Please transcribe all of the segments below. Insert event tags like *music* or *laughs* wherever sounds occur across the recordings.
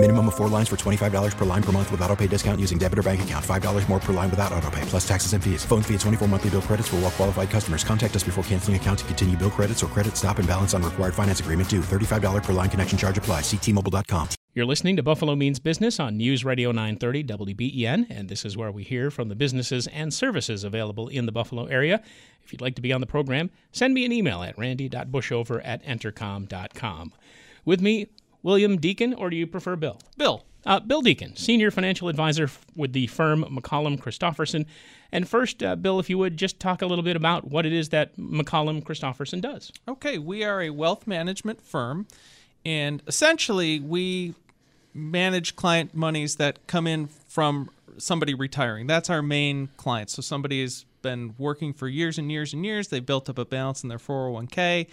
Minimum of four lines for $25 per line per month with auto pay discount using debit or bank account. $5 more per line without auto pay, plus taxes and fees. Phone fee at 24 monthly bill credits for all well qualified customers. Contact us before canceling account to continue bill credits or credit stop and balance on required finance agreement due. $35 per line connection charge apply. Ctmobile.com. You're listening to Buffalo Means Business on News Radio 930 WBEN, and this is where we hear from the businesses and services available in the Buffalo area. If you'd like to be on the program, send me an email at randy.bushover at entercom.com. With me, William Deacon, or do you prefer Bill? Bill. Uh, Bill Deacon, Senior Financial Advisor f- with the firm McCollum Christofferson. And first, uh, Bill, if you would just talk a little bit about what it is that McCollum Christofferson does. Okay, we are a wealth management firm, and essentially we manage client monies that come in from somebody retiring. That's our main client. So somebody has been working for years and years and years. They built up a balance in their 401k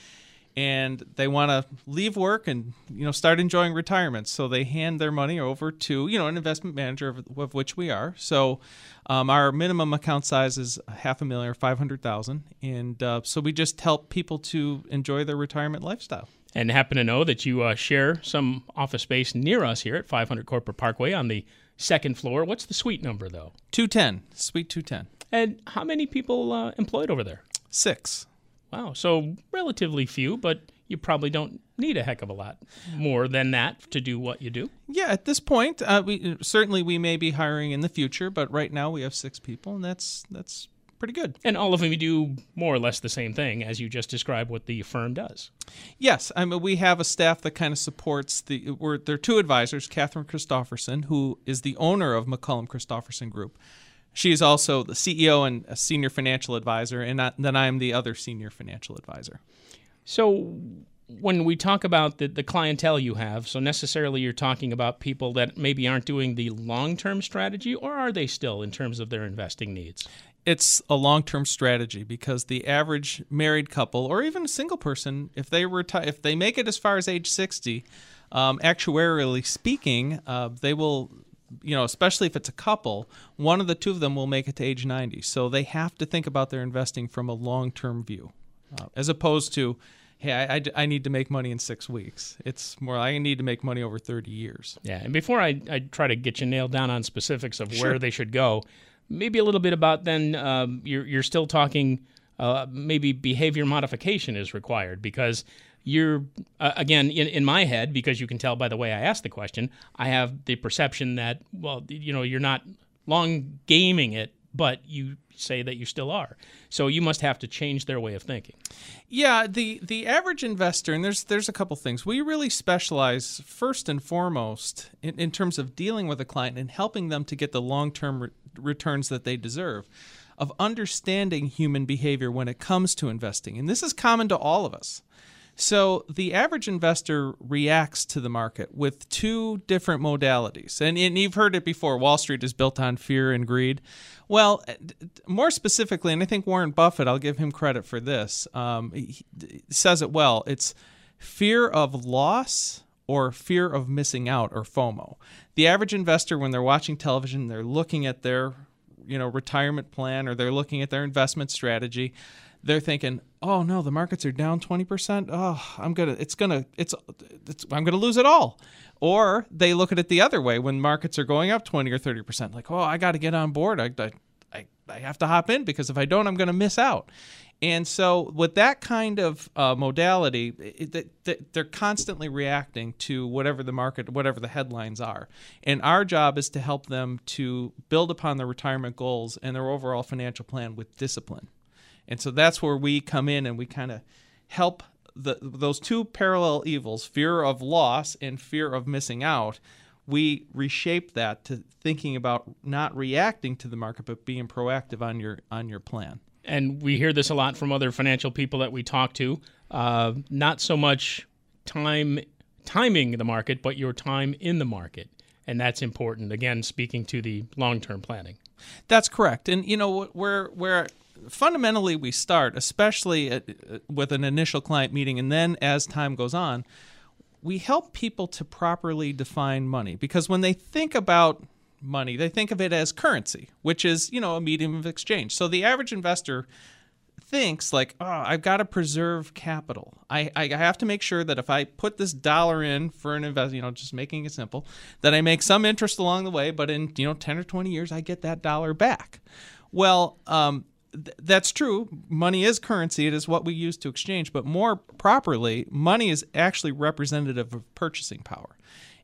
and they want to leave work and you know start enjoying retirement so they hand their money over to you know an investment manager of, of which we are so um, our minimum account size is half a million or 500000 and uh, so we just help people to enjoy their retirement lifestyle And happen to know that you uh, share some office space near us here at 500 Corporate Parkway on the second floor. What's the suite number, though? 210 suite 210 And how many people uh, employed over there? six Wow, so relatively few, but you probably don't need a heck of a lot more than that to do what you do. yeah at this point uh, we certainly we may be hiring in the future but right now we have six people and that's that's pretty good And all of them do more or less the same thing as you just described what the firm does. Yes, I mean we have a staff that kind of supports the. We're there are two advisors, Catherine Christofferson, who is the owner of McCollum Christofferson Group. She is also the CEO and a senior financial advisor, and I, then I am the other senior financial advisor. So when we talk about the, the clientele you have, so necessarily you're talking about people that maybe aren't doing the long term strategy, or are they still in terms of their investing needs? It's a long-term strategy because the average married couple, or even a single person, if they retire, if they make it as far as age sixty, um, actuarially speaking, uh, they will you know, especially if it's a couple, one of the two of them will make it to age 90. So they have to think about their investing from a long term view, uh, as opposed to, hey, I, I, I need to make money in six weeks. It's more, I need to make money over 30 years. Yeah, and before I, I try to get you nailed down on specifics of where they should go, maybe a little bit about then um, you're, you're still talking uh, maybe behavior modification is required because you're, uh, again, in, in my head, because you can tell by the way I asked the question, I have the perception that, well, you know, you're not long gaming it, but you say that you still are. So you must have to change their way of thinking. Yeah, the the average investor, and there's there's a couple things. We really specialize first and foremost in, in terms of dealing with a client and helping them to get the long term re- returns that they deserve, of understanding human behavior when it comes to investing, and this is common to all of us. So the average investor reacts to the market with two different modalities. And, and you've heard it before Wall Street is built on fear and greed. Well, more specifically, and I think Warren Buffett, I'll give him credit for this, um, says it well. It's fear of loss or fear of missing out or FOMO. The average investor, when they're watching television, they're looking at their you know retirement plan or they're looking at their investment strategy they're thinking, "Oh no, the markets are down 20%. Oh, I'm going to it's to it's, it's I'm to lose it all." Or they look at it the other way when markets are going up 20 or 30%, like, "Oh, I got to get on board. I, I I have to hop in because if I don't, I'm going to miss out." And so, with that kind of uh, modality, it, it, it, they're constantly reacting to whatever the market, whatever the headlines are. And our job is to help them to build upon their retirement goals and their overall financial plan with discipline. And so that's where we come in and we kind of help the, those two parallel evils, fear of loss and fear of missing out. We reshape that to thinking about not reacting to the market, but being proactive on your on your plan. and we hear this a lot from other financial people that we talk to. Uh, not so much time timing the market, but your time in the market, and that's important. Again, speaking to the long term planning. That's correct. And you know where where fundamentally we start, especially at, with an initial client meeting, and then as time goes on, we help people to properly define money because when they think about money, they think of it as currency, which is, you know, a medium of exchange. So the average investor thinks like, oh, I've got to preserve capital. I, I have to make sure that if I put this dollar in for an invest, you know, just making it simple, that I make some interest along the way, but in you know 10 or 20 years, I get that dollar back. Well, um, th- that's true. Money is currency. It is what we use to exchange. But more properly, money is actually representative of purchasing power.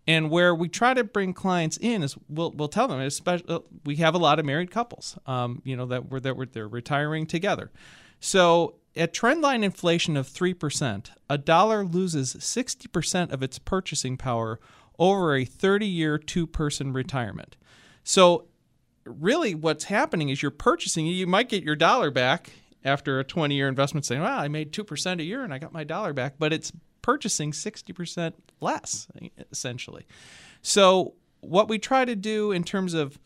And where we try to bring clients in is we'll, we'll tell them, especially uh, we have a lot of married couples, um, you know, that we're that we're, they're retiring together. So at trendline inflation of 3%, a dollar loses 60% of its purchasing power over a 30 year two person retirement. So, really, what's happening is you're purchasing, you might get your dollar back after a 20 year investment saying, well, I made 2% a year and I got my dollar back, but it's purchasing 60% less, essentially. So, what we try to do in terms of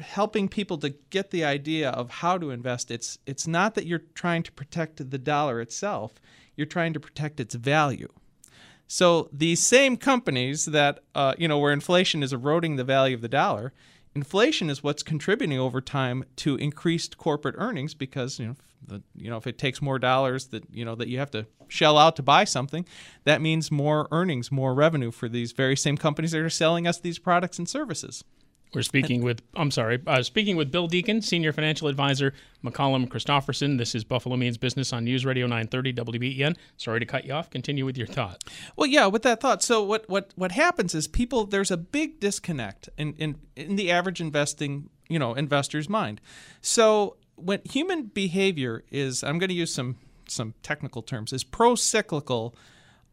helping people to get the idea of how to invest it's it's not that you're trying to protect the dollar itself you're trying to protect its value so these same companies that uh, you know where inflation is eroding the value of the dollar inflation is what's contributing over time to increased corporate earnings because you know the, you know if it takes more dollars that you know that you have to shell out to buy something that means more earnings more revenue for these very same companies that are selling us these products and services we're speaking with, I'm sorry, uh, speaking with Bill Deacon, Senior Financial Advisor, McCollum Christofferson. This is Buffalo Means Business on News Radio 930 WBEN. Sorry to cut you off. Continue with your thought. Well, yeah, with that thought. So what what what happens is people there's a big disconnect in in, in the average investing, you know, investor's mind. So when human behavior is, I'm going to use some some technical terms, is pro-cyclical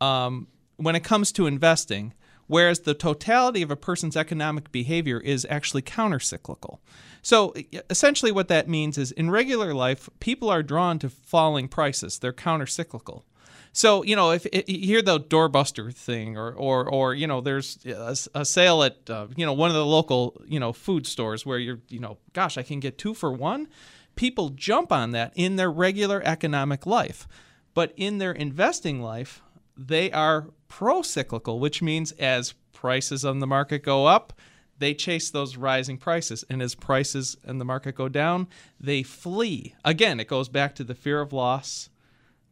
um, when it comes to investing whereas the totality of a person's economic behavior is actually countercyclical. So essentially, what that means is in regular life, people are drawn to falling prices, they're countercyclical. So you know, if, you hear the doorbuster thing, or or or you know, there's a, a sale at uh, you know one of the local you know food stores where you're you know, gosh, I can get two for one. People jump on that in their regular economic life, but in their investing life, they are pro cyclical, which means as prices on the market go up, they chase those rising prices. And as prices in the market go down, they flee. Again, it goes back to the fear of loss,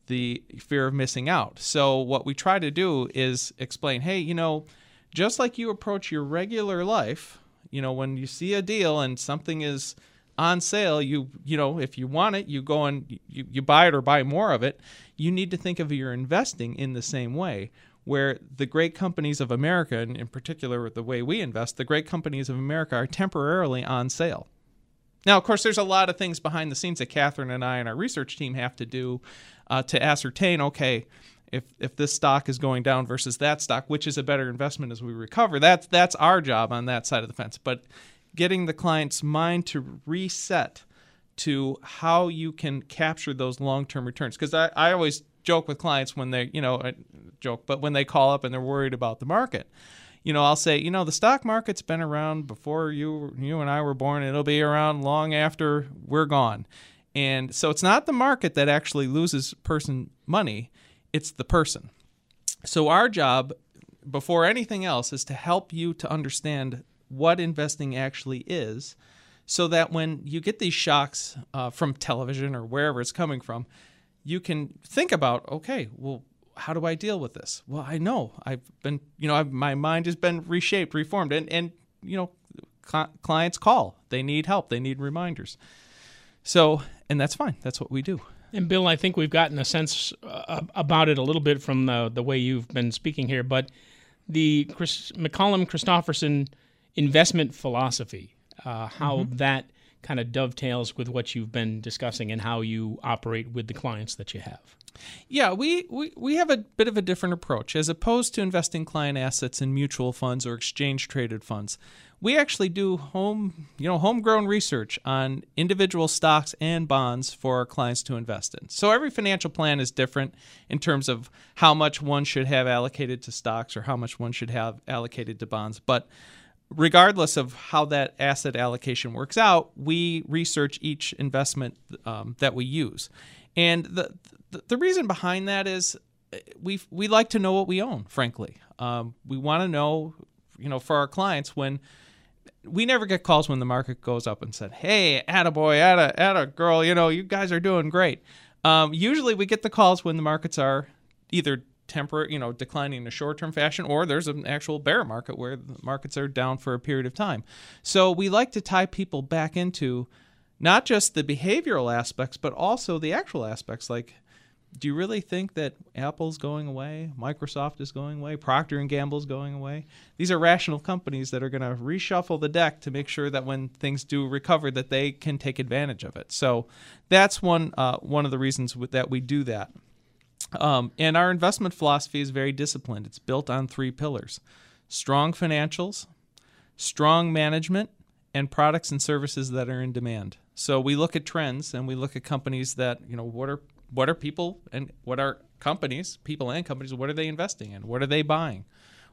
the fear of missing out. So, what we try to do is explain hey, you know, just like you approach your regular life, you know, when you see a deal and something is on sale, you you know, if you want it, you go and you, you buy it or buy more of it. You need to think of your investing in the same way, where the great companies of America, and in particular the way we invest, the great companies of America are temporarily on sale. Now, of course, there's a lot of things behind the scenes that Catherine and I and our research team have to do uh, to ascertain. Okay, if if this stock is going down versus that stock, which is a better investment as we recover? That's that's our job on that side of the fence. But getting the client's mind to reset to how you can capture those long-term returns because I, I always joke with clients when they you know joke but when they call up and they're worried about the market. You know i'll say you know the stock market's been around before you you and i were born it'll be around long after we're gone. And so it's not the market that actually loses person money it's the person. So our job before anything else is to help you to understand what investing actually is so that when you get these shocks uh, from television or wherever it's coming from, you can think about, okay, well, how do I deal with this? Well, I know I've been, you know, I've, my mind has been reshaped, reformed, and and you know, cl- clients call, they need help, they need reminders. So, and that's fine. That's what we do. And Bill, I think we've gotten a sense uh, about it a little bit from the the way you've been speaking here, but the Chris, McCollum Christofferson investment philosophy, uh, how mm-hmm. that kind of dovetails with what you've been discussing and how you operate with the clients that you have. Yeah, we, we, we have a bit of a different approach. As opposed to investing client assets in mutual funds or exchange traded funds, we actually do home, you know, homegrown research on individual stocks and bonds for our clients to invest in. So every financial plan is different in terms of how much one should have allocated to stocks or how much one should have allocated to bonds. But regardless of how that asset allocation works out, we research each investment um, that we use. And the, the, the reason behind that is we we like to know what we own. Frankly, um, we want to know, you know, for our clients when we never get calls when the market goes up and said, "Hey, attaboy, atta, atta girl, you know, you guys are doing great." Um, usually, we get the calls when the markets are either temporary, you know, declining in a short-term fashion, or there's an actual bear market where the markets are down for a period of time. So we like to tie people back into not just the behavioral aspects, but also the actual aspects, like do you really think that Apple's going away, Microsoft is going away, Procter and Gamble's going away? These are rational companies that are going to reshuffle the deck to make sure that when things do recover, that they can take advantage of it. So that's one uh, one of the reasons that we do that. Um, and our investment philosophy is very disciplined. It's built on three pillars: strong financials, strong management, and products and services that are in demand. So we look at trends and we look at companies that you know what are what are people and what are companies, people and companies, what are they investing in? What are they buying?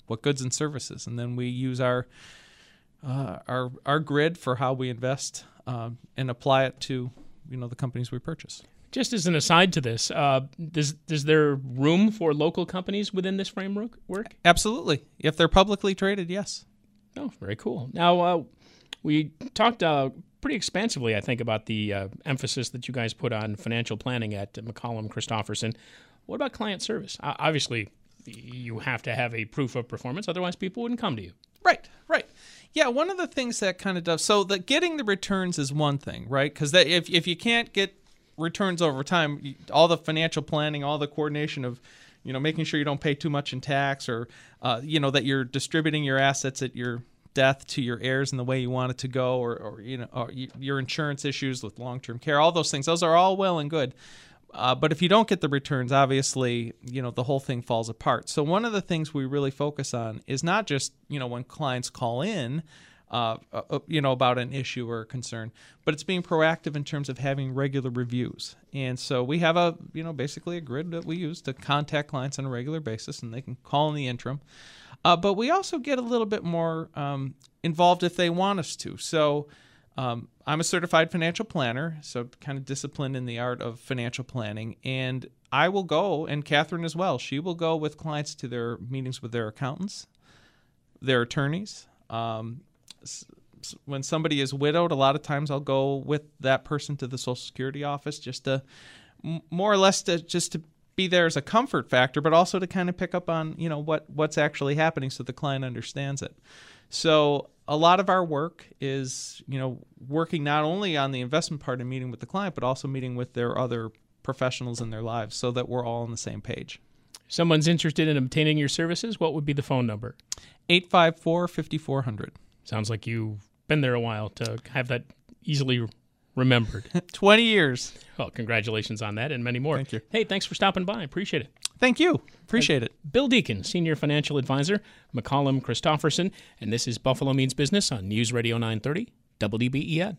What goods and services? And then we use our uh, our our grid for how we invest um, and apply it to you know the companies we purchase. Just as an aside to this, uh, does is there room for local companies within this framework? Work absolutely. If they're publicly traded, yes. Oh, very cool. Now uh, we talked uh, pretty expansively, I think, about the uh, emphasis that you guys put on financial planning at McCollum Christofferson. What about client service? Uh, obviously, you have to have a proof of performance, otherwise, people wouldn't come to you. Right, right. Yeah, one of the things that kind of does so that getting the returns is one thing, right? Because if if you can't get returns over time, all the financial planning, all the coordination of you know making sure you don't pay too much in tax or uh, you know that you're distributing your assets at your death to your heirs in the way you want it to go, or, or you know, or your insurance issues with long-term care, all those things. Those are all well and good. Uh, but if you don't get the returns, obviously, you know, the whole thing falls apart. So one of the things we really focus on is not just, you know, when clients call in, uh, uh, uh you know, about an issue or a concern, but it's being proactive in terms of having regular reviews. And so we have a, you know, basically a grid that we use to contact clients on a regular basis, and they can call in the interim. Uh, but we also get a little bit more um, involved if they want us to. So um, I'm a certified financial planner, so kind of disciplined in the art of financial planning. And I will go, and Catherine as well, she will go with clients to their meetings with their accountants, their attorneys. Um, when somebody is widowed, a lot of times I'll go with that person to the Social Security office just to more or less to just to be there as a comfort factor, but also to kind of pick up on you know what what's actually happening so the client understands it. So a lot of our work is you know working not only on the investment part and meeting with the client, but also meeting with their other professionals in their lives so that we're all on the same page. Someone's interested in obtaining your services. What would be the phone number? 854 5400. Sounds like you've been there a while to have that easily remembered. *laughs* 20 years. Well, congratulations on that and many more. Thank you. Hey, thanks for stopping by. Appreciate it. Thank you. Appreciate uh, it. Bill Deacon, Senior Financial Advisor, McCollum Christofferson, and this is Buffalo Means Business on News Radio 930, WBEN.